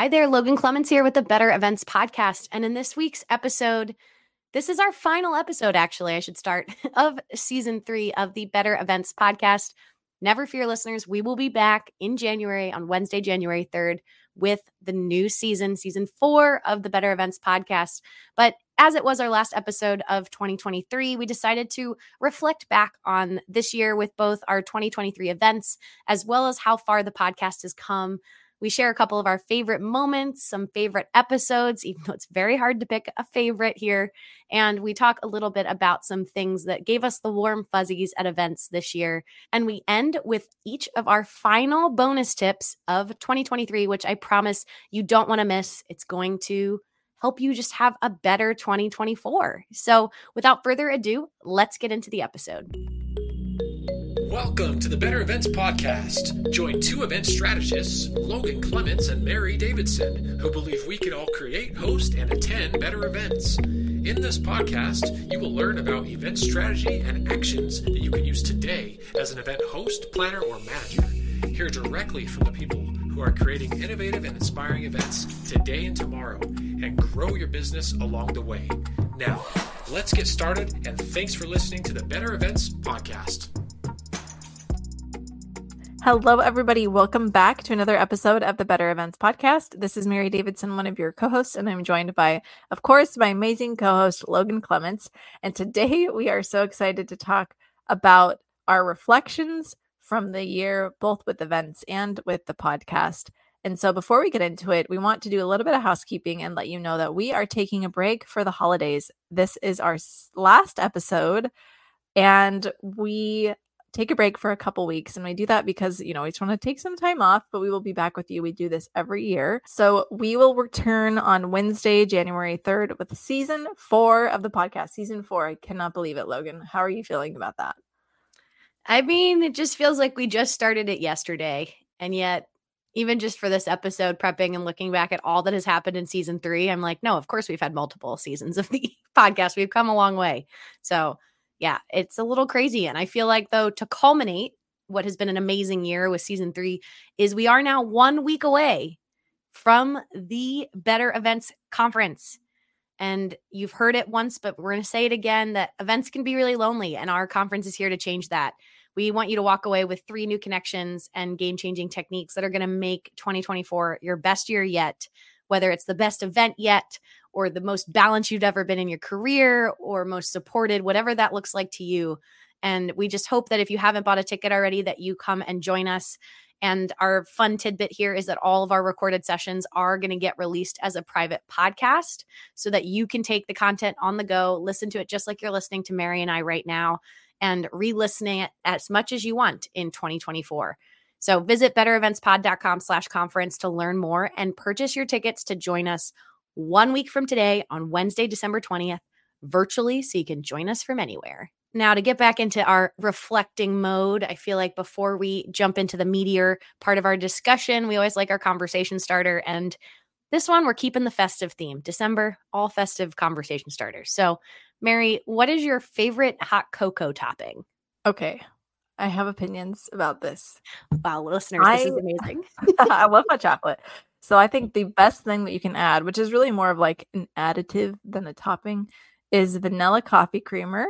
Hi there, Logan Clements here with the Better Events Podcast. And in this week's episode, this is our final episode, actually, I should start, of season three of the Better Events Podcast. Never fear, listeners. We will be back in January on Wednesday, January 3rd, with the new season, season four of the Better Events Podcast. But as it was our last episode of 2023, we decided to reflect back on this year with both our 2023 events as well as how far the podcast has come we share a couple of our favorite moments, some favorite episodes, even though it's very hard to pick a favorite here. And we talk a little bit about some things that gave us the warm fuzzies at events this year. And we end with each of our final bonus tips of 2023, which I promise you don't want to miss. It's going to help you just have a better 2024. So without further ado, let's get into the episode. Welcome to the Better Events Podcast. Join two event strategists, Logan Clements and Mary Davidson, who believe we can all create, host, and attend better events. In this podcast, you will learn about event strategy and actions that you can use today as an event host, planner, or manager. Hear directly from the people who are creating innovative and inspiring events today and tomorrow and grow your business along the way. Now, let's get started, and thanks for listening to the Better Events Podcast. Hello, everybody. Welcome back to another episode of the Better Events Podcast. This is Mary Davidson, one of your co hosts, and I'm joined by, of course, my amazing co host, Logan Clements. And today we are so excited to talk about our reflections from the year, both with events and with the podcast. And so before we get into it, we want to do a little bit of housekeeping and let you know that we are taking a break for the holidays. This is our last episode. And we take a break for a couple weeks. And we do that because, you know, we just want to take some time off, but we will be back with you. We do this every year. So we will return on Wednesday, January 3rd with season four of the podcast. Season four. I cannot believe it, Logan. How are you feeling about that? I mean, it just feels like we just started it yesterday. And yet, even just for this episode, prepping and looking back at all that has happened in season three, I'm like, no, of course we've had multiple seasons of the podcast. We've come a long way. So yeah, it's a little crazy. And I feel like, though, to culminate what has been an amazing year with season three, is we are now one week away from the Better Events Conference. And you've heard it once, but we're going to say it again that events can be really lonely, and our conference is here to change that. We want you to walk away with three new connections and game changing techniques that are going to make 2024 your best year yet, whether it's the best event yet or the most balanced you've ever been in your career or most supported, whatever that looks like to you. And we just hope that if you haven't bought a ticket already, that you come and join us. And our fun tidbit here is that all of our recorded sessions are going to get released as a private podcast so that you can take the content on the go, listen to it just like you're listening to Mary and I right now, and re listening it as much as you want in 2024. So visit bettereventspod.com slash conference to learn more and purchase your tickets to join us one week from today on Wednesday, December 20th, virtually, so you can join us from anywhere. Now, to get back into our reflecting mode, I feel like before we jump into the meteor part of our discussion, we always like our conversation starter. And this one, we're keeping the festive theme December, all festive conversation starters. So, Mary, what is your favorite hot cocoa topping? Okay. I have opinions about this. Wow, listeners, I, this is amazing. I love my chocolate. So I think the best thing that you can add, which is really more of like an additive than a topping, is vanilla coffee creamer.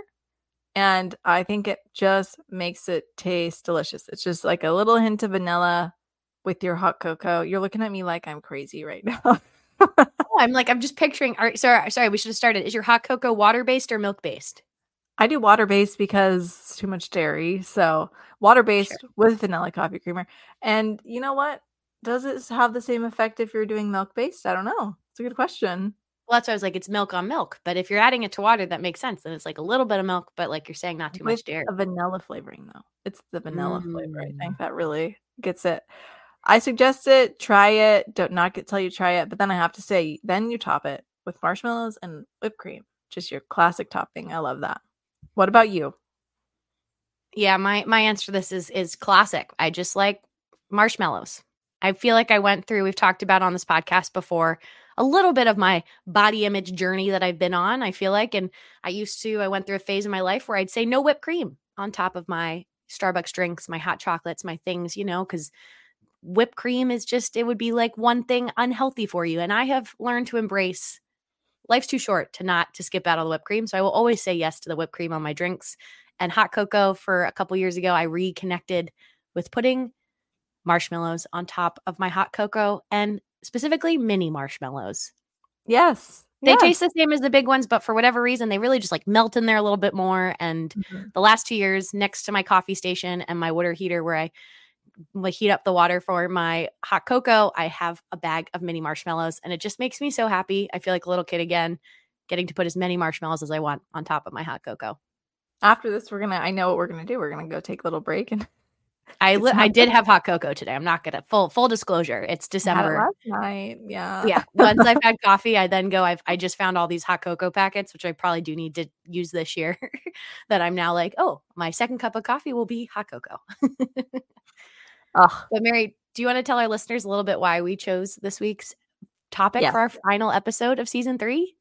And I think it just makes it taste delicious. It's just like a little hint of vanilla with your hot cocoa. You're looking at me like I'm crazy right now. oh, I'm like, I'm just picturing. All right, sorry, sorry, we should have started. Is your hot cocoa water based or milk based? I do water based because it's too much dairy. So water based sure. with vanilla coffee creamer. And you know what? Does it have the same effect if you're doing milk based? I don't know. It's a good question. Well, that's why I was like, it's milk on milk. But if you're adding it to water, that makes sense. And it's like a little bit of milk, but like you're saying, not too With much dairy. A vanilla flavoring though. It's the vanilla mm. flavor. I think mm. that really gets it. I suggest it. Try it. Don't not get tell you try it, but then I have to say, then you top it with marshmallows and whipped cream. Just your classic topping. I love that. What about you? Yeah, my my answer to this is is classic. I just like marshmallows. I feel like I went through, we've talked about on this podcast before, a little bit of my body image journey that I've been on. I feel like, and I used to, I went through a phase in my life where I'd say no whipped cream on top of my Starbucks drinks, my hot chocolates, my things, you know, because whipped cream is just it would be like one thing unhealthy for you and i have learned to embrace life's too short to not to skip out on the whipped cream so i will always say yes to the whipped cream on my drinks and hot cocoa for a couple years ago i reconnected with putting marshmallows on top of my hot cocoa and specifically mini marshmallows Yes. they yes. taste the same as the big ones, but for whatever reason, they really just like melt in there a little bit more. And Mhm. the last two years, next to my coffee station and my water heater, where I like heat up the water for my hot cocoa, I have a bag of mini marshmallows, and it just makes me so happy. I feel like a little kid again, getting to put as many marshmallows as I want on top of my hot cocoa. After this, we're gonna. I know what we're gonna do. We're gonna go take a little break and I li- I did have hot cocoa today. I'm not gonna full full disclosure. It's I had it December. last night. Yeah. yeah once i've had coffee i then go i've i just found all these hot cocoa packets which i probably do need to use this year that i'm now like oh my second cup of coffee will be hot cocoa Ugh. but mary do you want to tell our listeners a little bit why we chose this week's topic for our final episode of season three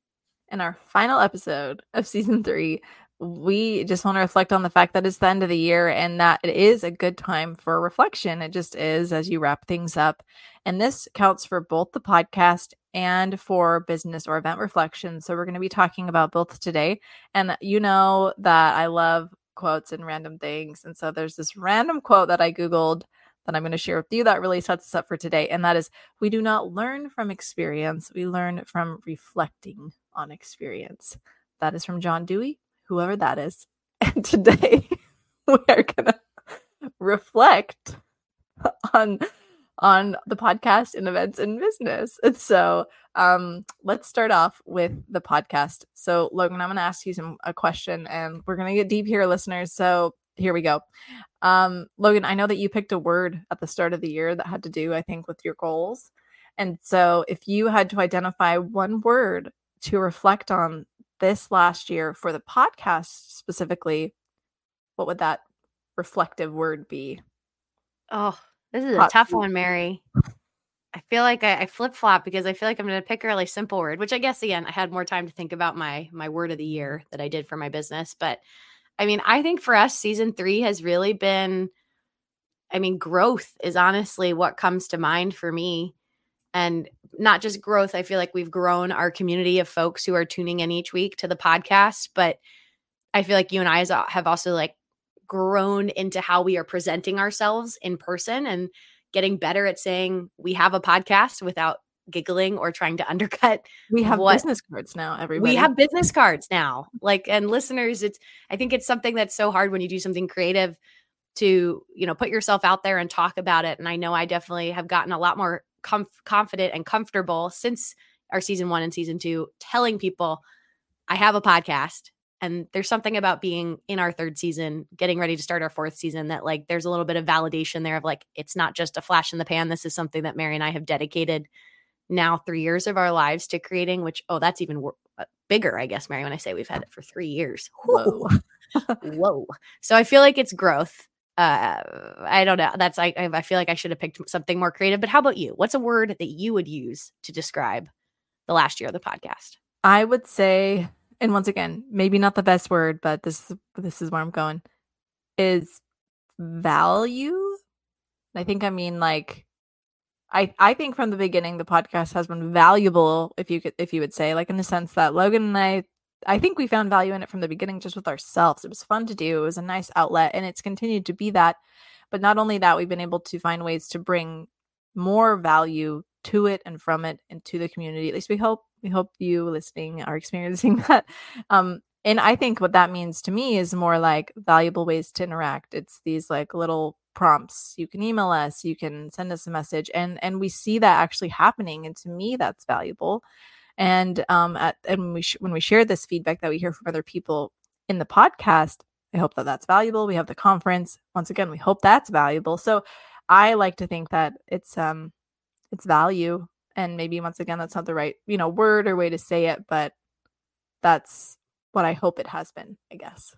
in our final episode of season three, we just want to reflect on the fact that it's the end of the year and that it is a good time for reflection. It just is as you wrap things up. And this counts for both the podcast and for business or event reflections. So we're going to be talking about both today. And you know that I love quotes and random things. And so there's this random quote that I Googled that I'm going to share with you that really sets us up for today. And that is we do not learn from experience, we learn from reflecting on experience. That is from John Dewey, whoever that is. And today we are going to reflect on on the podcast and events and business. And so um let's start off with the podcast. So Logan, I'm going to ask you some a question and we're going to get deep here listeners. So here we go. Um Logan, I know that you picked a word at the start of the year that had to do I think with your goals. And so if you had to identify one word to reflect on this last year for the podcast specifically, what would that reflective word be? oh this is a Hot tough seat. one mary i feel like i, I flip-flop because i feel like i'm going to pick a really simple word which i guess again i had more time to think about my my word of the year that i did for my business but I mean, I think for us, season three has really been, I mean, growth is honestly what comes to mind for me. And not just growth, I feel like we've grown our community of folks who are tuning in each week to the podcast. But I feel like you and I have also like grown into how we are presenting ourselves in person and getting better at saying we have a podcast without giggling or trying to undercut We have What- business cards now, everybody. we have business cards now like and listeners it's i think it's something that's so hard when you do something creative to you know put yourself out there and talk about it and i know i definitely have gotten a lot more comf- confident and comfortable since our season one and season two telling people i have a podcast and there's something about being in our third season getting ready to start our fourth season that like there's a little bit of validation there of like it's not just a flash in the pan. This is something that mary and i have dedicated now three years of our lives to creating which oh that's even wor- uh, bigger i guess mary when i say we've had it for three years. Whoa. whoa. So i feel like it's growth uh i don't know. That's i i feel like i should have picked something more creative but how about you? What's a word that you would use to describe the last year of the podcast? I would say, and once again, maybe not the best word, but this this is where I'm going, is value. I think I mean like I I think from the beginning the podcast has been valuable, if you could if you would say, like in the sense that Logan and I I think we found value in it from the beginning just with ourselves. It was fun to do. It was a nice outlet and it's continued to be that. But not only that, we've been able to find ways to bring more value to it and from it and to the community. At least we hope we hope you listening are experiencing that. Um and I think what that means to me is more like valuable ways to interact. It's these like little prompts. You can email us, you can send us a message and and we see that actually happening and to me that's valuable. And um at and when we sh- when we share this feedback that we hear from other people in the podcast, I hope that that's valuable. We have the conference. Once again, we hope that's valuable. So I like to think that it's um it's value and maybe once again that's not the right, you know, word or way to say it, but that's what I hope it has been, I guess.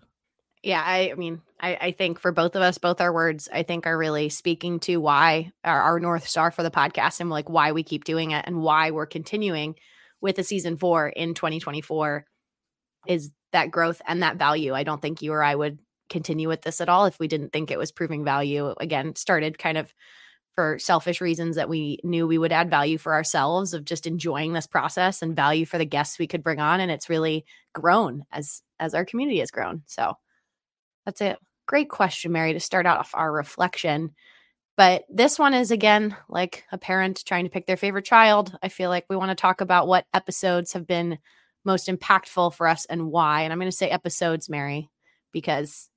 yeah i, I mean I, I think for both of us both our words i think are really speaking to why our, our north star for the podcast and like why we keep doing it and why we're continuing with the season four in 2024 is that growth and that value. I don't think you or i would continue with this at all if we didn't think it was proving value. Again started kind of for selfish reasons that we knew we would add value for ourselves of just enjoying this process and value for the guests we could bring on and it's really grown as as our community has grown. So that's a great question mary to start off our reflection but this one is again like a parent trying to pick their favorite child i feel like we want to talk about what episodes have been most impactful for us and why and i'm going to say episodes mary because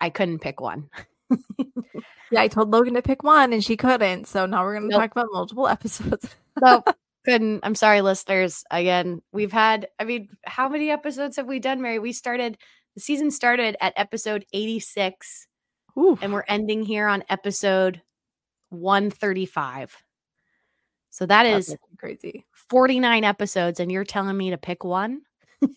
i couldn't pick one yeah, I told Logan to pick one and she couldn't. So now we're going to nope. talk about multiple episodes. nope. Couldn't. I'm sorry, listeners. Again, we've had, I mean, how many episodes have we done, Mary? We started, the season started at episode 86 Ooh. and we're ending here on episode 135. So that is crazy. 49 episodes and you're telling me to pick one?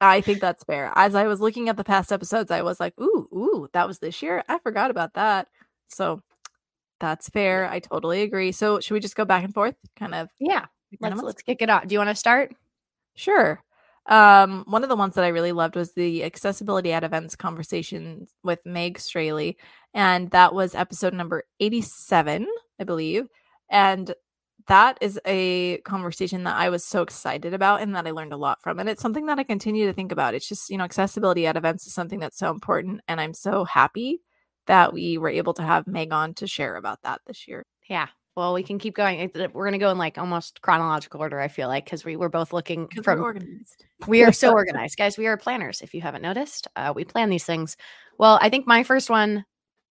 I think that's fair. As I was looking at the past episodes, I was like, ooh, ooh, that was this year. I forgot about that. So that's fair. I totally agree. So should we just go back and forth? Kind of Yeah. Let's let's kick it off. Do you want to start? Sure. Um, one of the ones that I really loved was the accessibility at events conversation with Meg Straley, and that was episode number 87, I believe. And that is a conversation that I was so excited about and that I learned a lot from. And it's something that I continue to think about. It's just, you know, accessibility at events is something that's so important. And I'm so happy that we were able to have Meg on to share about that this year. Yeah. Well, we can keep going. We're going to go in like almost chronological order, I feel like, because we were both looking from organized. We are so organized, guys. We are planners. If you haven't noticed, uh, we plan these things. Well, I think my first one,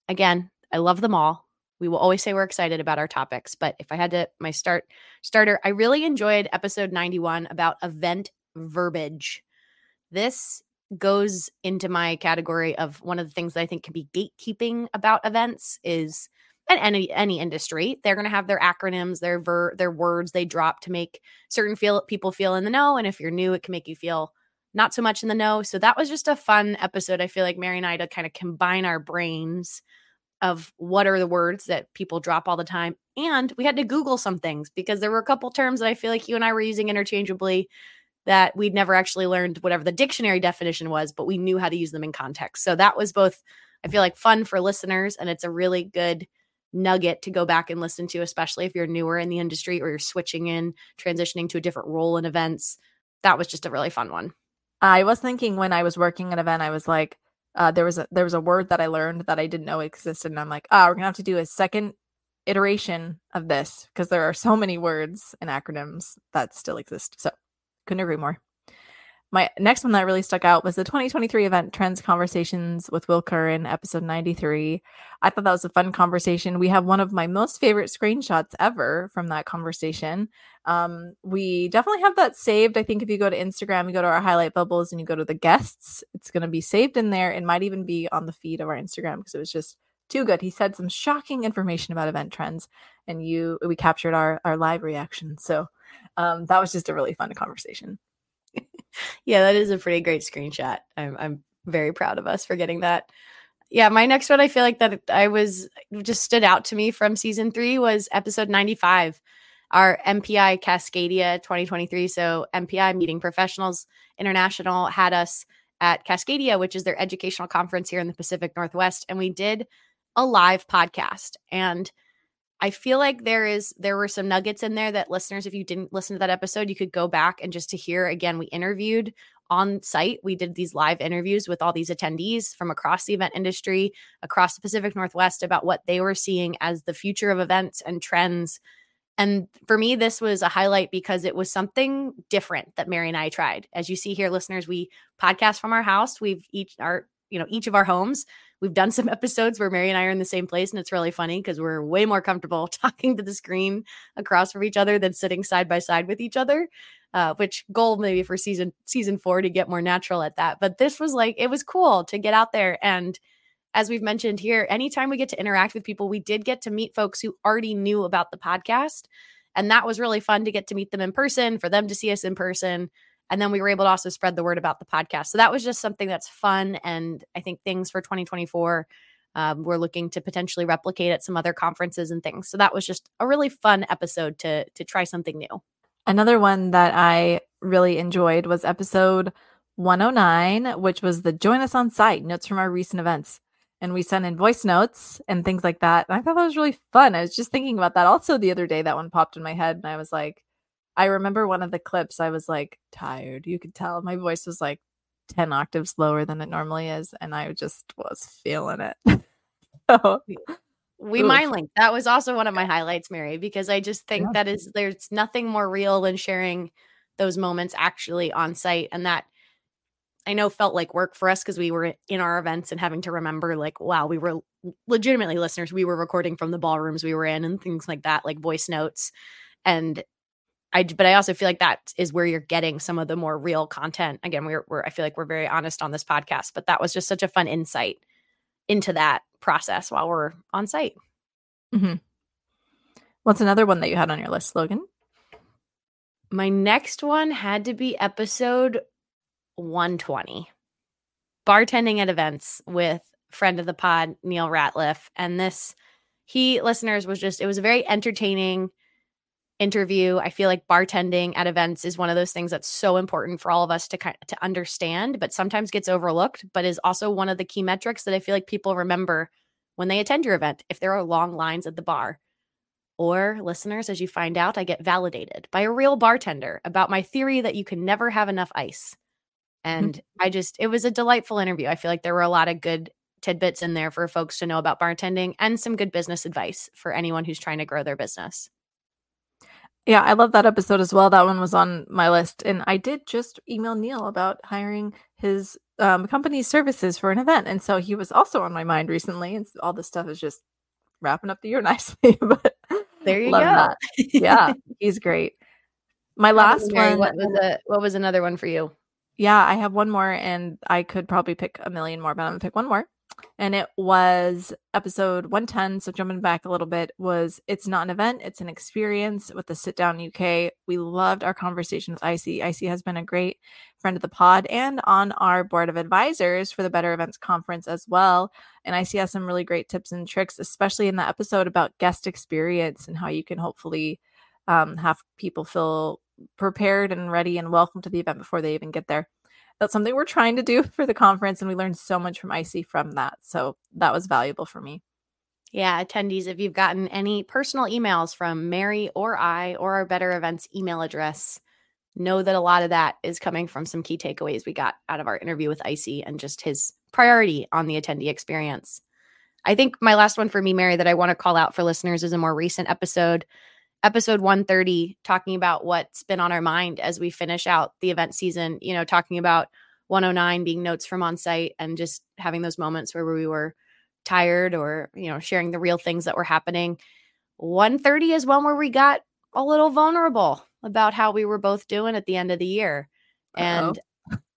again, I love them all we will always say we're excited about our topics but if i had to my start starter i really enjoyed episode 91 about event verbiage this goes into my category of one of the things that i think can be gatekeeping about events is and any any industry they're going to have their acronyms their ver their words they drop to make certain feel people feel in the know and if you're new it can make you feel not so much in the know so that was just a fun episode i feel like mary and i to kind of combine our brains of what are the words that people drop all the time. And we had to Google some things because there were a couple terms that I feel like you and I were using interchangeably that we'd never actually learned whatever the dictionary definition was, but we knew how to use them in context. So that was both, I feel like, fun for listeners. And it's a really good nugget to go back and listen to, especially if you're newer in the industry or you're switching in, transitioning to a different role in events. That was just a really fun one. I was thinking when I was working an event, I was like, uh, there was a there was a word that I learned that I didn't know existed, and I'm like, ah, oh, we're gonna have to do a second iteration of this because there are so many words and acronyms that still exist. So couldn't agree more. My next one that really stuck out was the 2023 event Trends Conversations with Will Curran, episode 93. I thought that was a fun conversation. We have one of my most favorite screenshots ever from that conversation. Um, we definitely have that saved. I think if you go to Instagram, you go to our highlight bubbles and you go to the guests, it's going to be saved in there. It might even be on the feed of our Instagram because it was just too good. He said some shocking information about event trends, and you we captured our our live reaction. So um, that was just a really fun conversation yeah, that is a pretty great screenshot. I'm I'm very proud of us for getting that. Yeah, my next one I feel like that I was just stood out to me from season 3 was episode 95 our MPI Cascadia 2023. So MPI Meeting Professionals International had us at Cascadia, which is their educational conference here in the Pacific Northwest, and we did a live podcast. And I feel like there is there were some nuggets in there that listeners, if you didn't listen to that episode, you could go back and just to hear again. We interviewed on site. We did these live interviews with all these attendees from across the event industry, across the Pacific Northwest about what they were seeing as the future of events and trends. And for me, this was a highlight because it was something different that Mary and I tried. As you see here, listeners, we podcast from our house. We've each our, you know, each of our homes. We've done some episodes where Mary and I are in the same place, and it's really funny because we're way more comfortable talking to the screen across from each other than sitting side by side with each other. Uh, which goal maybe for season season four to get more natural at that. But this was like it was cool to get out there and as we've mentioned here, anytime we get to interact with people, we did get to meet folks who already knew about the podcast. And that was really fun to get to meet them in person, for them to see us in person. And then we were able to also spread the word about the podcast. So that was just something that's fun. And I think things for 2024, um, we're looking to potentially replicate at some other conferences and things. So that was just a really fun episode to to try something new. Another one that I really enjoyed was episode 109, which was the join us on site notes from our recent events. and we sent in voice notes and things like that. And I thought that was really fun. I was just thinking about that also the other day. That one popped in my head, and I was like, I remember one of the clips. I was like tired. You could tell my voice was like 10 octaves lower than it normally is. And I just was feeling it. so, we Oof. mind link. That was also one of my highlights, Mary, because I just think yeah. that is there's nothing more real than sharing those moments actually on site. And that I know felt like work for us because we were in our events and having to remember, like, wow, we were legitimately listeners. We were recording from the ballrooms we were in and things like that, like voice notes. And I, but I also feel like that is where you're getting some of the more real content. Again, we're, we're I feel like we're very honest on this podcast, but that was just such a fun insight into that process while we're on site. Mm-hmm. What's another one that you had on your list, Logan? My next one had to be episode 120 bartending at events with friend of the pod, Neil Ratliff. And this, he, listeners, was just, it was a very entertaining interview. I feel like bartending at events is one of those things that's so important for all of us to kind to understand, but sometimes gets overlooked, but is also one of the key metrics that I feel like people remember when they attend your event if there are long lines at the bar. Or listeners, as you find out, I get validated by a real bartender about my theory that you can never have enough ice. Mm-hmm. And I just it was a delightful interview. I feel like there were a lot of good tidbits in there for folks to know about bartending and some good business advice for anyone who's trying to grow their business. Yeah, I love that episode as well. That one was on my list. And I did just email Neil about hiring his um, company's services for an event. And so he was also on my mind recently. And all this stuff is just wrapping up the year nicely. but there you go. That. Yeah, he's great. My last one. What was, a, what was another one for you? Yeah, I have one more, and I could probably pick a million more, but I'm gonna pick one more and it was episode 110 so jumping back a little bit was it's not an event it's an experience with the sit down uk we loved our conversation with icy. Icy has been a great friend of the pod and on our board of advisors for the better events conference as well. And icy has some really great tips and tricks especially in the episode about guest experience and how you can hopefully um, have people feel prepared and ready and welcome to the event before they even get there that's something we're trying to do for the conference and we learned so much from icy from that so that was valuable for me. Yeah attendees if you've gotten any personal emails from mary or i or our better events email address know that a lot of that is coming from some key takeaways we got out of our interview with icy and just his priority on the attendee experience. I think my last one for me mary that i want to call out for listeners is a more recent episode episode 130 talking about what's been on our mind as we finish out the event season, you know, talking about 109 being notes from on site and just having those moments where we were tired or, you know, sharing the real things that were happening. 130 is one where we got a little vulnerable about how we were both doing at the end of the year. Uh-oh. And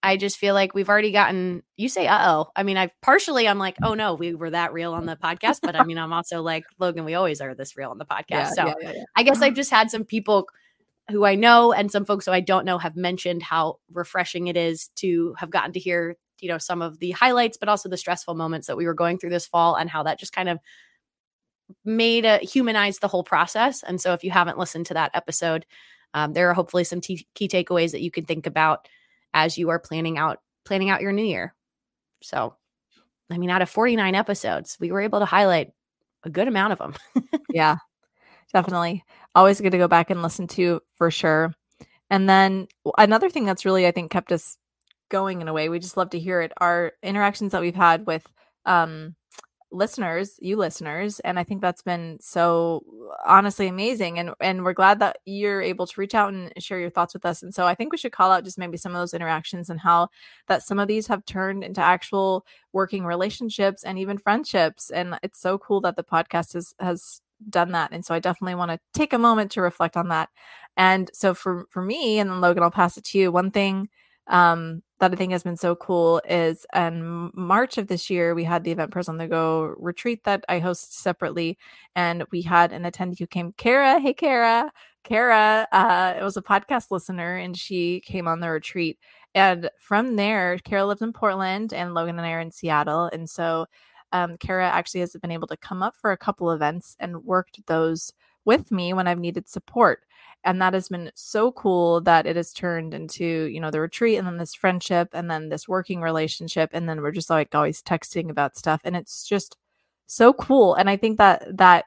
I just feel like we've already gotten you say uh oh. I mean, I partially I'm like, oh no, we were that real on the podcast, but I mean, I'm also like, Logan, we always are this real on the podcast. Yeah, so yeah, yeah, I guess I've just had some people who I know and some folks who I don't know have mentioned how refreshing it is to have gotten to hear, you know, some of the highlights, but also the stressful moments that we were going through this fall and how that just kind of made a humanize the whole process. And so if you haven't listened to that episode, um, there are hopefully some t- key takeaways that you can think about as you are planning out planning out your new year. So, I mean, out of 49 episodes, we were able to highlight a good amount of them. yeah, definitely. Always good to go back and listen to for sure. And then another thing that's really, I think, kept us going in a way, we just love to hear it, are interactions that we've had with um, listeners, you listeners, and I think that's been so honestly amazing and and we're glad that you're able to reach out and share your thoughts with us. And so I think we should call out just maybe some of those interactions and how that some of these have turned into actual working relationships and even friendships and it's so cool that the podcast has has done that. And so I definitely want to take a moment to reflect on that. And so for for me and then Logan I'll pass it to you. One thing um, that I think has been so cool is in March of this year, we had the Event Pros on the Go retreat that I host separately. And we had an attendee who came, Kara. Hey, Kara. Kara, uh, it was a podcast listener and she came on the retreat. And from there, Kara lives in Portland and Logan and I are in Seattle. And so um, Kara actually has been able to come up for a couple events and worked those with me when I've needed support. And that has been so cool that it has turned into you know the retreat and then this friendship and then this working relationship and then we're just like always texting about stuff and it's just so cool and i think that that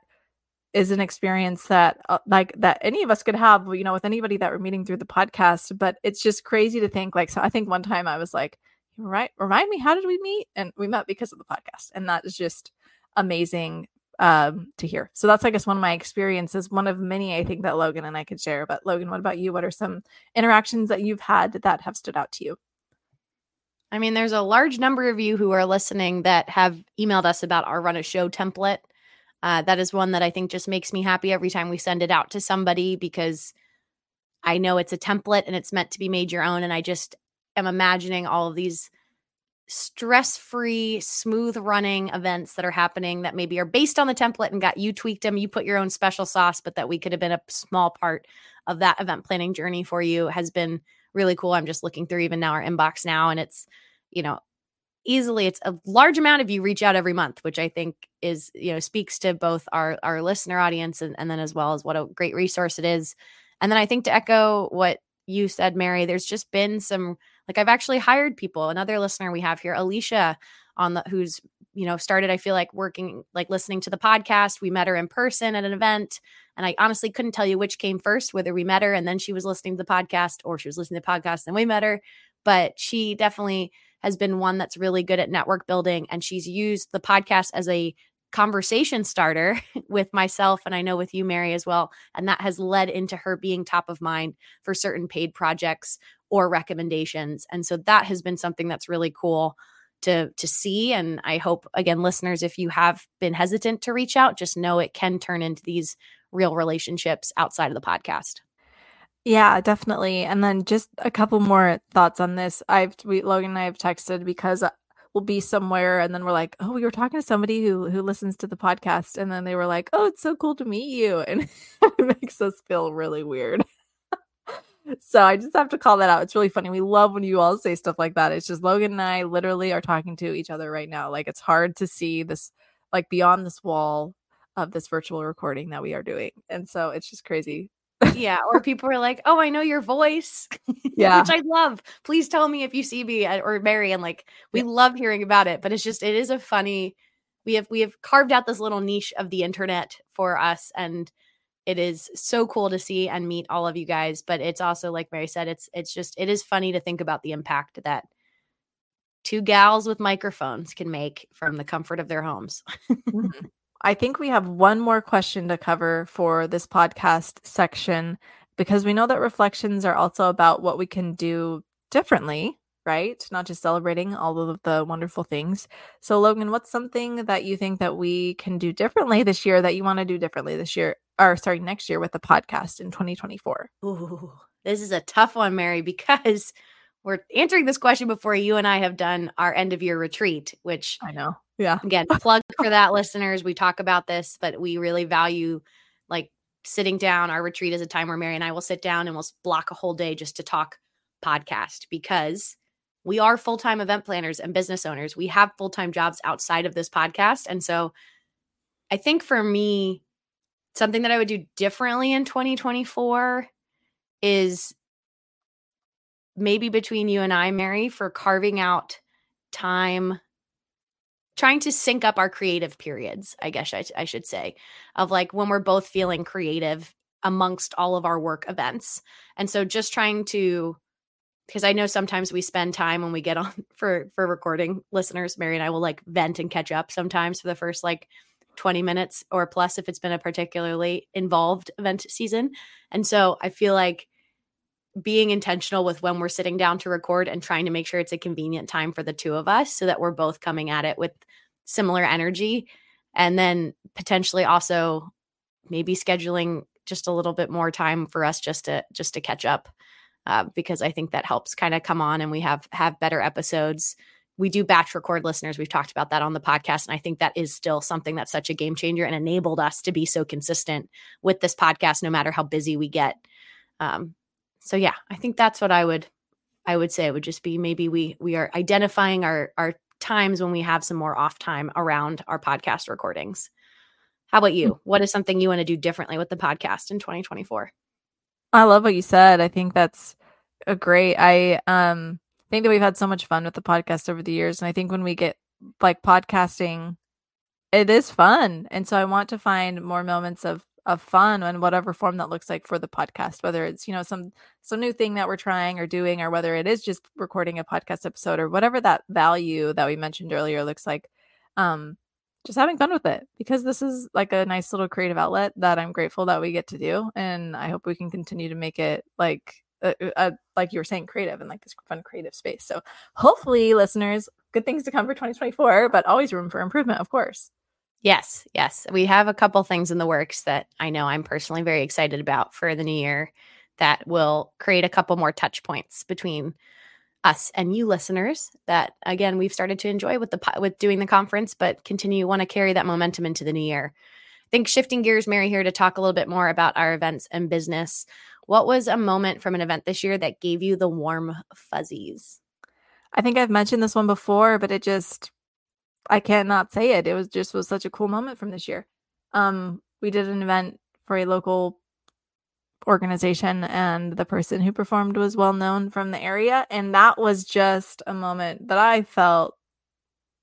is an experience that uh, like that any of us could have you know with anybody that we're meeting through the podcast but it's just crazy to think like so i think one time i was like right remind me how did we meet? And we met because of the podcast and that is just amazing um, to hear. So that's, I guess, one of my experiences, one of many I think that Logan and I could share. But Logan, what about you? What are some interactions that you've had that have stood out to you? I mean, there's a large number of you who are listening that have emailed us about our run a show template. Uh, that is one that I think just makes me happy every time we send it out to somebody because I know it's a template and it's meant to be made your own. And I just am imagining all of these stress free, smooth running events that are happening that maybe are based on the template and got you tweaked them. You put your own special sauce, but that we could have been a small part of that event planning journey for you has been really cool. I'm just looking through even now our inbox now, and it's, you know, easily it's a large amount of you reach out every month which i think is you know speaks to both our our listener audience and, and then as well as what a great resource it is and then i think to echo what you said mary there's just been some like I've actually hired people. Another listener we have here, Alicia, on the who's you know started. I feel like working like listening to the podcast. We met her in person at an event, and I honestly couldn't tell you which came first, whether we met her and then she was listening to the podcast, or she was listening to the podcast and we met her. But she definitely has been one that's really good at network building, and she's used the podcast as a conversation starter with myself and I know with you Mary as well and that has led into her being top of mind for certain paid projects or recommendations and so that has been something that's really cool to to see and I hope again listeners if you have been hesitant to reach out just know it can turn into these real relationships outside of the podcast. Yeah, definitely. And then just a couple more thoughts on this. I've we, Logan and I have texted because we'll be somewhere and then we're like, "Oh, we were talking to somebody who who listens to the podcast." And then they were like, "Oh, it's so cool to meet you." And it makes us feel really weird. so I just have to call that out. It's really funny. We love when you all say stuff like that. It's just Logan and I literally are talking to each other right now. Like it's hard to see this like beyond this wall of this virtual recording that we are doing. And so it's just crazy yeah, or people are like, "Oh, I know your voice." Yeah, which I love. Please tell me if you see me or Mary, and like we yeah. love hearing about it. But it's just it is a funny. We have we have carved out this little niche of the internet for us, and it is so cool to see and meet all of you guys. But it's also like Mary said, it's it's just it is funny to think about the impact that two gals with microphones can make from the comfort of their homes. Mm-hmm. I think we have one more question to cover for this podcast section because we know that reflections are also about what we can do differently, right? Not just celebrating all of the wonderful things. So Logan, what's something that you think that we can do differently this year that you want to do differently this year or sorry, next year with the podcast in 2024? Ooh, this is a tough one, Mary, because we're answering this question before you and I have done our end of year retreat, which I know. Yeah. Again, plug for that, listeners. We talk about this, but we really value like sitting down. Our retreat is a time where Mary and I will sit down and we'll block a whole day just to talk podcast because we are full time event planners and business owners. We have full time jobs outside of this podcast. And so I think for me, something that I would do differently in 2024 is maybe between you and I, Mary, for carving out time, trying to sync up our creative periods, I guess I, I should say, of like when we're both feeling creative amongst all of our work events. And so just trying to because I know sometimes we spend time when we get on for for recording listeners, Mary and I will like vent and catch up sometimes for the first like 20 minutes or plus if it's been a particularly involved event season. And so I feel like being intentional with when we're sitting down to record and trying to make sure it's a convenient time for the two of us so that we're both coming at it with similar energy. And then potentially also maybe scheduling just a little bit more time for us just to just to catch up uh, because i think that helps kind of come on and we have have better episodes. We do batch record listeners. We've talked about that on the podcast and i think that is still something that's such a game changer and enabled us to be so consistent with this podcast no matter how busy we get. Um, so yeah, I think that's what I would I would say it would just be maybe we we are identifying our our times when we have some more off time around our podcast recordings. How about you? What is something you want to do differently with the podcast in 2024? I love what you said. I think that's a great. I um think that we've had so much fun with the podcast over the years, and I think when we get like podcasting, it is fun, and so I want to find more moments of of fun in whatever form that looks like for the podcast whether it's you know some some new thing that we're trying or doing or whether it is just recording a podcast episode or whatever that value that we mentioned earlier looks like um just having fun with it because this is like a nice little creative outlet that I'm grateful that we get to do and I hope we can continue to make it like a, a, like you were saying creative and like this fun creative space. So hopefully listeners good things to come for 2024 but always room for improvement of course. Yes, yes. We have a couple things in the works that I know I'm personally very excited about for the new year that will create a couple more touch points between us and you listeners that again we've started to enjoy with the with doing the conference but continue want to carry that momentum into the new year. I think shifting gears Mary here to talk a little bit more about our events and business. What was a moment from an event this year that gave you the warm fuzzies? I think I've mentioned this one before but it just I cannot say it. It was just was such a cool moment from this year. Um, we did an event for a local organization and the person who performed was well known from the area and that was just a moment that I felt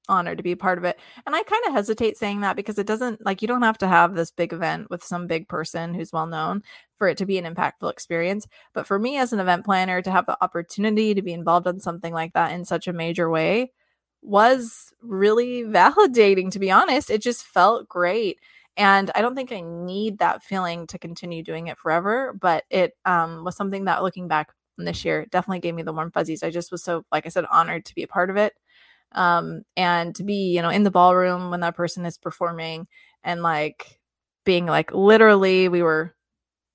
honored to be part of it. And I kind of hesitate saying that because it doesn't like you don't have to have this big event with some big person who's well known for it to be an impactful experience. But for me as an event planner to have the opportunity to be involved in something like that in such a major way was really validating, to be honest. It just felt great. And I don't think I need that feeling to continue doing it forever, but it um, was something that looking back this year definitely gave me the warm fuzzies. I just was so, like I said, honored to be a part of it. Um, and to be, you know, in the ballroom when that person is performing and like being like literally, we were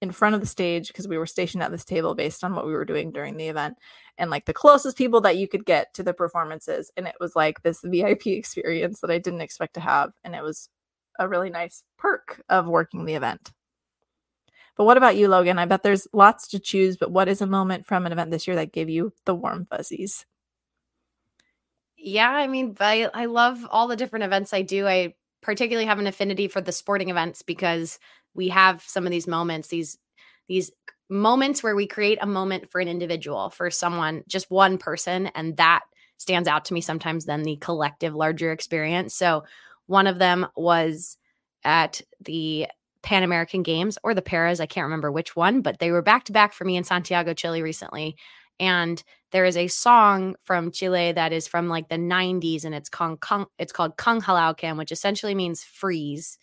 in front of the stage because we were stationed at this table based on what we were doing during the event and like the closest people that you could get to the performances and it was like this VIP experience that I didn't expect to have and it was a really nice perk of working the event. But what about you Logan? I bet there's lots to choose, but what is a moment from an event this year that gave you the warm fuzzies? Yeah, I mean, I I love all the different events I do. I particularly have an affinity for the sporting events because we have some of these moments, these these moments where we create a moment for an individual, for someone, just one person, and that stands out to me sometimes than the collective larger experience. So one of them was at the Pan American Games or the Paras, I can't remember which one, but they were back to back for me in Santiago, Chile recently. And there is a song from Chile that is from like the 90s and it's called it's called Congelauken, which essentially means freeze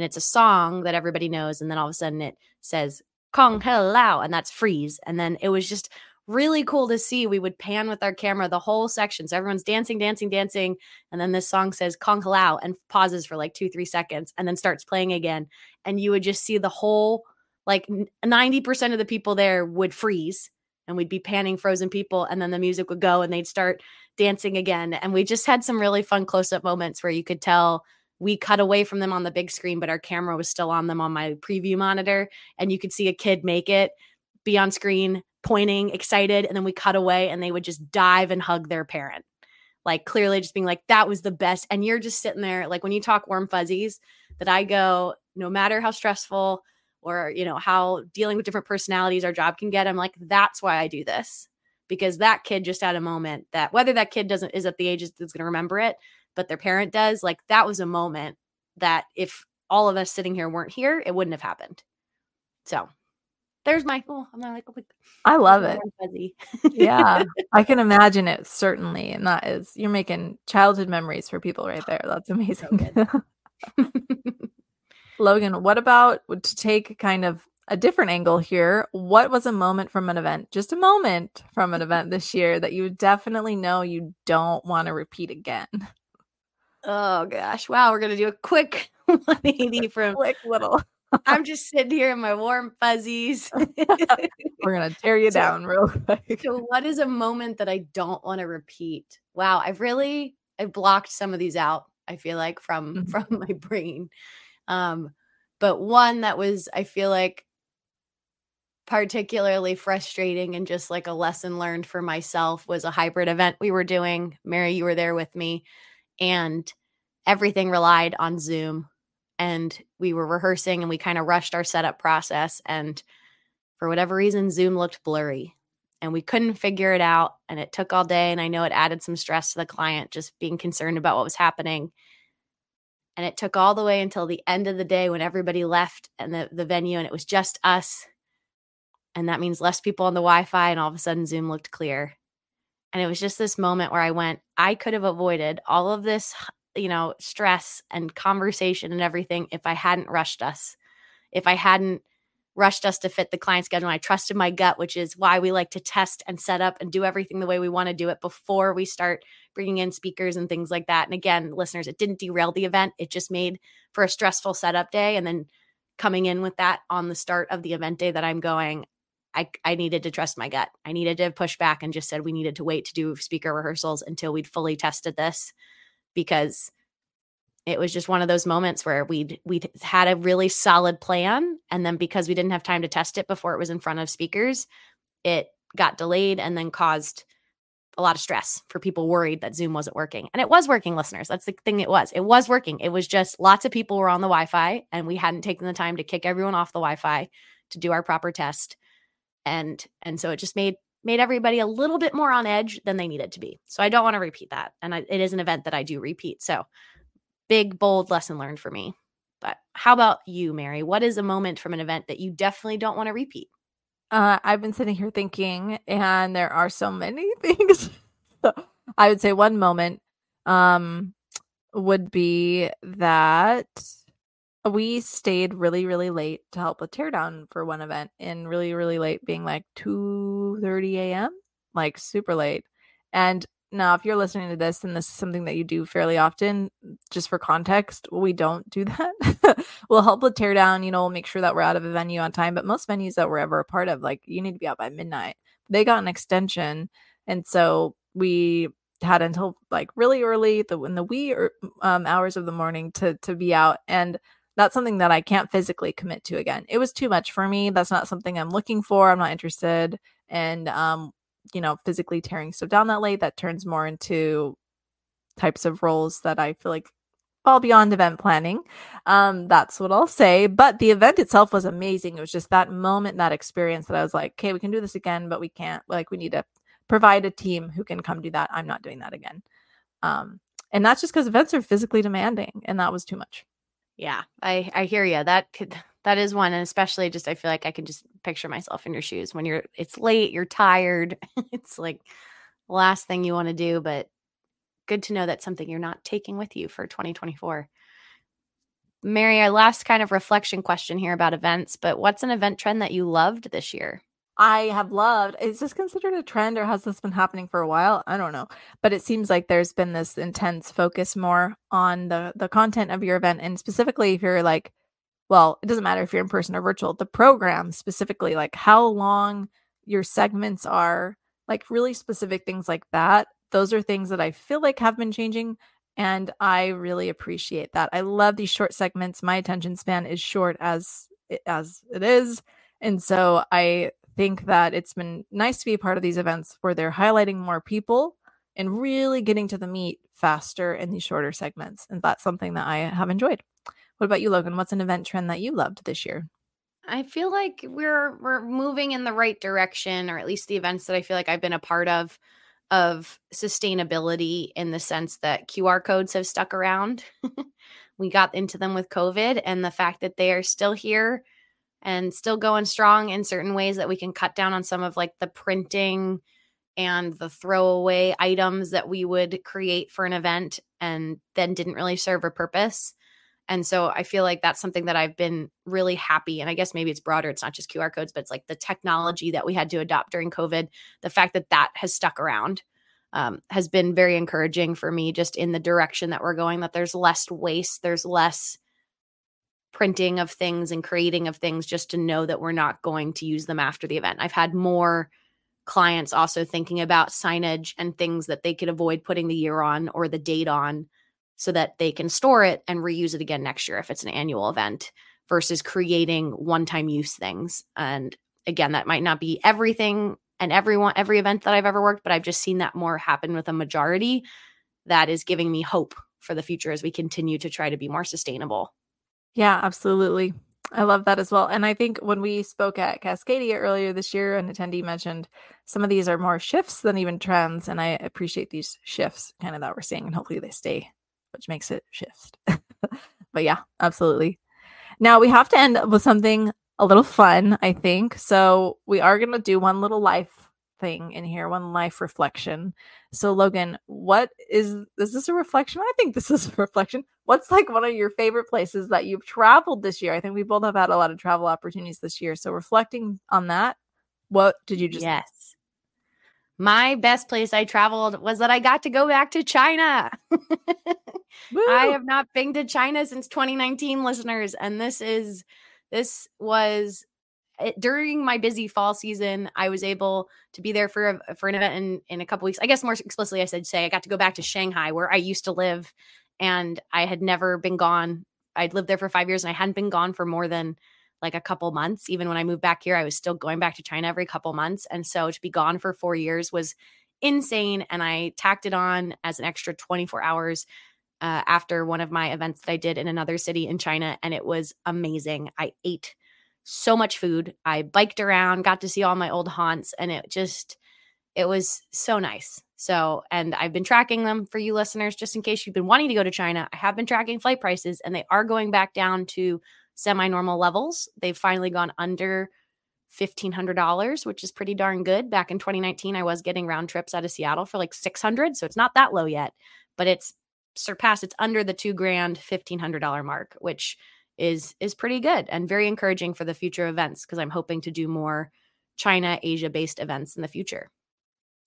and it's a song that everybody knows and then all of a sudden it says Kong congelao and that's freeze. And then it was just really cool to see. We would pan with our camera the whole section. So everyone's dancing dancing dancing and then this song says Kong congelao and pauses for like two three seconds and then starts playing again. And you would just see the whole like 90% of the people there would freeze and we'd be panning frozen people and then the music would go and they'd start dancing again. And we just had some really fun close-up moments where you could tell we cut away from them on the big screen, but our camera was still on them on my preview monitor. And you could see a kid make it, be on screen, pointing, excited. And then we cut away and they would just dive and hug their parent. Like clearly just being like, that was the best. And you're just sitting there, like when you talk warm fuzzies, that I go, no matter how stressful or, you know, how dealing with different personalities our job can get, I'm like, that's why I do this. Because that kid just had a moment that whether that kid doesn't is at the age that's going to remember it, but their parent does, like that was a moment that if all of us sitting here weren't here, it wouldn't have happened. So there's my oh, I'm not like, oh, I love it. yeah, I can imagine it certainly, and that is you're making childhood memories for people right there. That's amazing. So Logan, what about to take kind of a different angle here? What was a moment from an event, just a moment from an event this year that you definitely know you don't want to repeat again? Oh gosh. Wow, we're gonna do a quick 180 from quick little. I'm just sitting here in my warm fuzzies. we're gonna tear you so, down real quick. So what is a moment that I don't want to repeat? Wow, I've really I've blocked some of these out, I feel like, from mm-hmm. from my brain. Um, but one that was, I feel like particularly frustrating and just like a lesson learned for myself was a hybrid event we were doing. Mary, you were there with me and everything relied on Zoom. And we were rehearsing and we kind of rushed our setup process. And for whatever reason, Zoom looked blurry and we couldn't figure it out. And it took all day. And I know it added some stress to the client just being concerned about what was happening. And it took all the way until the end of the day when everybody left and the, the venue and it was just us. And that means less people on the Wi Fi. And all of a sudden, Zoom looked clear. And it was just this moment where I went, I could have avoided all of this, you know, stress and conversation and everything if I hadn't rushed us, if I hadn't rushed us to fit the client schedule. I trusted my gut, which is why we like to test and set up and do everything the way we want to do it before we start bringing in speakers and things like that. And again, listeners, it didn't derail the event. It just made for a stressful setup day. And then coming in with that on the start of the event day that I'm going, I, I needed to trust my gut. I needed to push back and just said we needed to wait to do speaker rehearsals until we'd fully tested this because it was just one of those moments where we'd we'd had a really solid plan and then because we didn't have time to test it before it was in front of speakers it got delayed and then caused a lot of stress for people worried that zoom wasn't working. And it was working listeners. That's the thing it was. It was working. It was just lots of people were on the wi-fi and we hadn't taken the time to kick everyone off the wi-fi to do our proper test and and so it just made made everybody a little bit more on edge than they needed to be so i don't want to repeat that and I, it is an event that i do repeat so big, bold lesson learned for me. But how about you, Mary? What is a moment from an event that you definitely don't want to repeat? Uh, I've been sitting here thinking, and there are so many things. I would say one moment um, would be that we stayed really, really late to help with teardown for one event, and really, really late being like two thirty a.m., like super late. And now, if you're listening to this and this is something that you do fairly often, just for context, we don't do that. we'll help with teardown, you know, we'll make sure that we're out of a venue on time. But most venues that we're ever a part of, like you need to be out by midnight. They got an extension. And so we had until like really early the in the wee er, um, hours of the morning to to be out and that's something that I can't physically commit to again. It was too much for me. That's not something I'm looking for. I'm not interested. And um, you know, physically tearing stuff down that late. That turns more into types of roles that I feel like fall beyond event planning. Um, that's what I'll say. But the event itself was amazing. It was just that moment, that experience that I was like, okay, we can do this again, but we can't. Like, we need to provide a team who can come do that. I'm not doing that again. Um, and that's just because events are physically demanding, and that was too much. Yeah, I I hear you. That could that is one and especially just i feel like i can just picture myself in your shoes when you're it's late you're tired it's like last thing you want to do but good to know that's something you're not taking with you for 2024 mary our last kind of reflection question here about events but what's an event trend that you loved this year I have loved. Is this considered a trend or has this been happening for a while? I don't know. But it seems like there's been this intense focus more on the the content of your event and specifically if you're like well, it doesn't matter if you're in person or virtual, the program specifically, like how long your segments are, like really specific things like that. Those are things that I feel like have been changing. And I really appreciate that. I love these short segments. My attention span is short as as it is. And so I think that it's been nice to be a part of these events where they're highlighting more people and really getting to the meat faster in these shorter segments. And that's something that I have enjoyed. What about you, Logan? What's an event trend that you loved this year? I feel like we're we're moving in the right direction, or at least the events that I feel like I've been a part of of sustainability in the sense that QR codes have stuck around. we got into them with COVID and the fact that they are still here and still going strong in certain ways that we can cut down on some of like the printing and the throwaway items that we would create for an event and then didn't really serve a purpose. And so I feel like that's something that I've been really happy. And I guess maybe it's broader. It's not just QR codes, but it's like the technology that we had to adopt during COVID. The fact that that has stuck around um, has been very encouraging for me, just in the direction that we're going, that there's less waste, there's less printing of things and creating of things just to know that we're not going to use them after the event. I've had more clients also thinking about signage and things that they could avoid putting the year on or the date on so that they can store it and reuse it again next year if it's an annual event versus creating one time use things. And again, that might not be everything and everyone, every event that I've ever worked, but I've just seen that more happen with a majority that is giving me hope for the future as we continue to try to be more sustainable. Yeah, absolutely. I love that as well. And I think when we spoke at Cascadia earlier this year, an attendee mentioned some of these are more shifts than even trends. And I appreciate these shifts kind of that we're seeing, and hopefully they stay, which makes it shift. but yeah, absolutely. Now we have to end with something a little fun, I think. So we are going to do one little life thing in here, one life reflection. So Logan, what is is this a reflection? I think this is a reflection. What's like one of your favorite places that you've traveled this year? I think we both have had a lot of travel opportunities this year. So reflecting on that, what did you just Yes. My best place I traveled was that I got to go back to China. I have not been to China since 2019, listeners, and this is this was during my busy fall season. I was able to be there for a, for an event in in a couple weeks. I guess more explicitly, I said say I got to go back to Shanghai, where I used to live, and I had never been gone. I'd lived there for five years, and I hadn't been gone for more than like a couple months. Even when I moved back here, I was still going back to China every couple months, and so to be gone for four years was insane. And I tacked it on as an extra 24 hours uh, after one of my events that I did in another city in China, and it was amazing. I ate so much food. I biked around, got to see all my old haunts, and it just it was so nice. So, and I've been tracking them for you listeners, just in case you've been wanting to go to China. I have been tracking flight prices, and they are going back down to semi-normal levels. They've finally gone under $1500 which is pretty darn good back in 2019 i was getting round trips out of seattle for like 600 so it's not that low yet but it's surpassed it's under the two grand $1500 mark which is is pretty good and very encouraging for the future events because i'm hoping to do more china asia based events in the future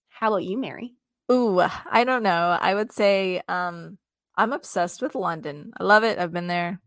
how about you mary Ooh, I don't know. I would say um I'm obsessed with London. I love it. I've been there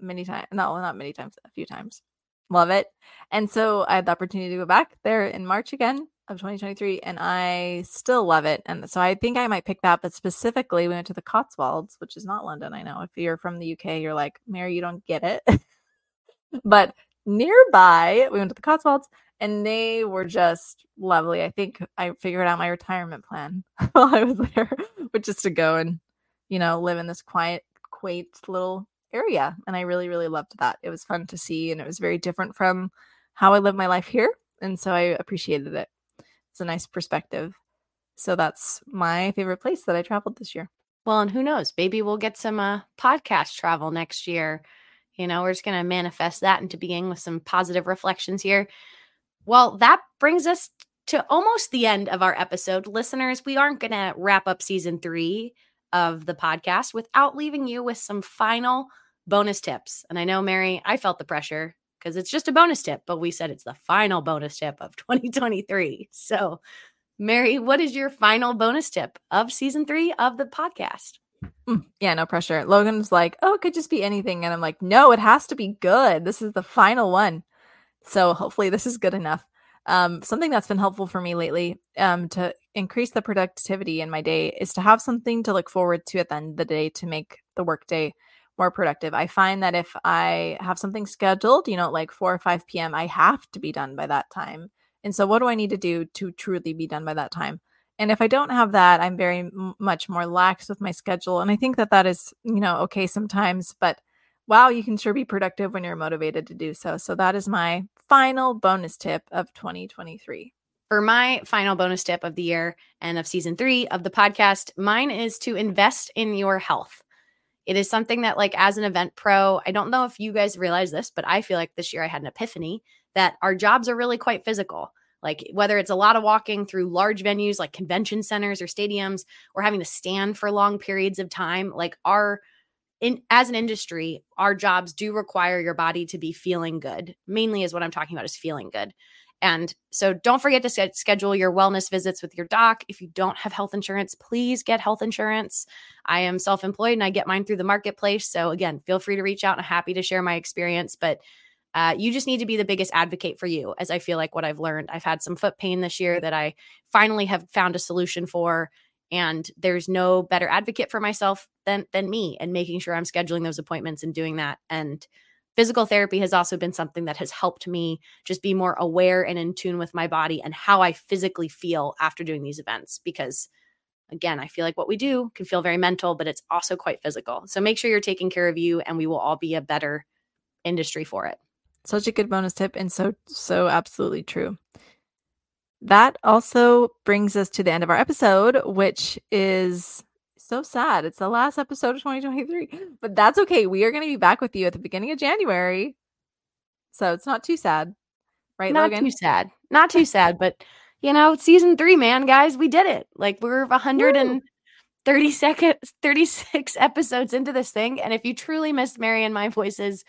many times. No, not many times, a few times. Love it. And so I had the opportunity to go back there in March again of 2023 and I still love it. And so I think I might pick that, but specifically we went to the Cotswolds, which is not London. I know if you're from the UK, you're like, Mary, you don't get it. but nearby, we went to the Cotswolds and they were just lovely. I think I figured out my retirement plan while I was there, which is to go and, you know, live in this quiet, quaint little area. And I really, really loved that. It was fun to see and it was very different from how I live my life here. And so I appreciated it. It's a nice perspective. So that's my favorite place that I traveled this year. Well, and who knows? Maybe we'll get some uh, podcast travel next year. You know, we're just going to manifest that into being with some positive reflections here. Well, that brings us to almost the end of our episode. Listeners, we aren't going to wrap up season three of the podcast without leaving you with some final bonus tips. And I know, Mary, I felt the pressure because it's just a bonus tip, but we said it's the final bonus tip of 2023. So, Mary, what is your final bonus tip of season three of the podcast? Mm, yeah, no pressure. Logan's like, oh, it could just be anything. And I'm like, no, it has to be good. This is the final one. So hopefully this is good enough. Um, something that's been helpful for me lately um, to increase the productivity in my day is to have something to look forward to at the end of the day to make the workday more productive. I find that if I have something scheduled, you know, like 4 or 5 p.m., I have to be done by that time. And so, what do I need to do to truly be done by that time? And if I don't have that, I'm very m- much more lax with my schedule. And I think that that is, you know, okay sometimes, but wow, you can sure be productive when you're motivated to do so. So, that is my final bonus tip of 2023. For my final bonus tip of the year and of season three of the podcast, mine is to invest in your health. It is something that, like, as an event pro, I don't know if you guys realize this, but I feel like this year I had an epiphany that our jobs are really quite physical. Like, whether it's a lot of walking through large venues like convention centers or stadiums, or having to stand for long periods of time, like, our in as an industry, our jobs do require your body to be feeling good. Mainly is what I'm talking about is feeling good. And so don't forget to schedule your wellness visits with your doc. If you don't have health insurance, please get health insurance. I am self employed and I get mine through the marketplace. So, again, feel free to reach out. I'm happy to share my experience, but uh, you just need to be the biggest advocate for you, as I feel like what I've learned. I've had some foot pain this year that I finally have found a solution for. And there's no better advocate for myself than than me and making sure I'm scheduling those appointments and doing that. And physical therapy has also been something that has helped me just be more aware and in tune with my body and how I physically feel after doing these events because again, I feel like what we do can feel very mental, but it's also quite physical. So make sure you're taking care of you and we will all be a better industry for it. Such a good bonus tip and so, so absolutely true. That also brings us to the end of our episode, which is so sad. It's the last episode of 2023, but that's okay. We are going to be back with you at the beginning of January. So it's not too sad, right? Not Logan? too sad. Not too sad, but you know, season three, man, guys, we did it. Like we're 130 seconds, 36 episodes into this thing. And if you truly missed Mary and my voices,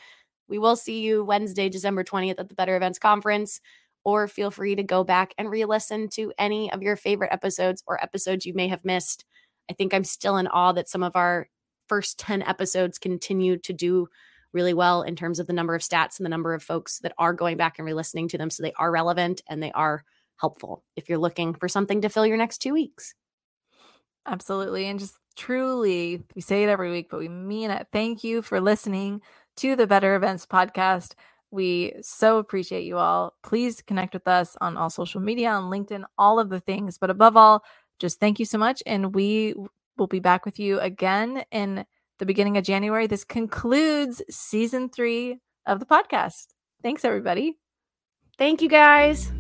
we will see you Wednesday, December 20th at the Better Events Conference. Or feel free to go back and re listen to any of your favorite episodes or episodes you may have missed. I think I'm still in awe that some of our first 10 episodes continue to do really well in terms of the number of stats and the number of folks that are going back and re listening to them. So they are relevant and they are helpful if you're looking for something to fill your next two weeks. Absolutely. And just truly, we say it every week, but we mean it. Thank you for listening to the Better Events podcast. We so appreciate you all. Please connect with us on all social media, on LinkedIn, all of the things. But above all, just thank you so much. And we will be back with you again in the beginning of January. This concludes season three of the podcast. Thanks, everybody. Thank you, guys.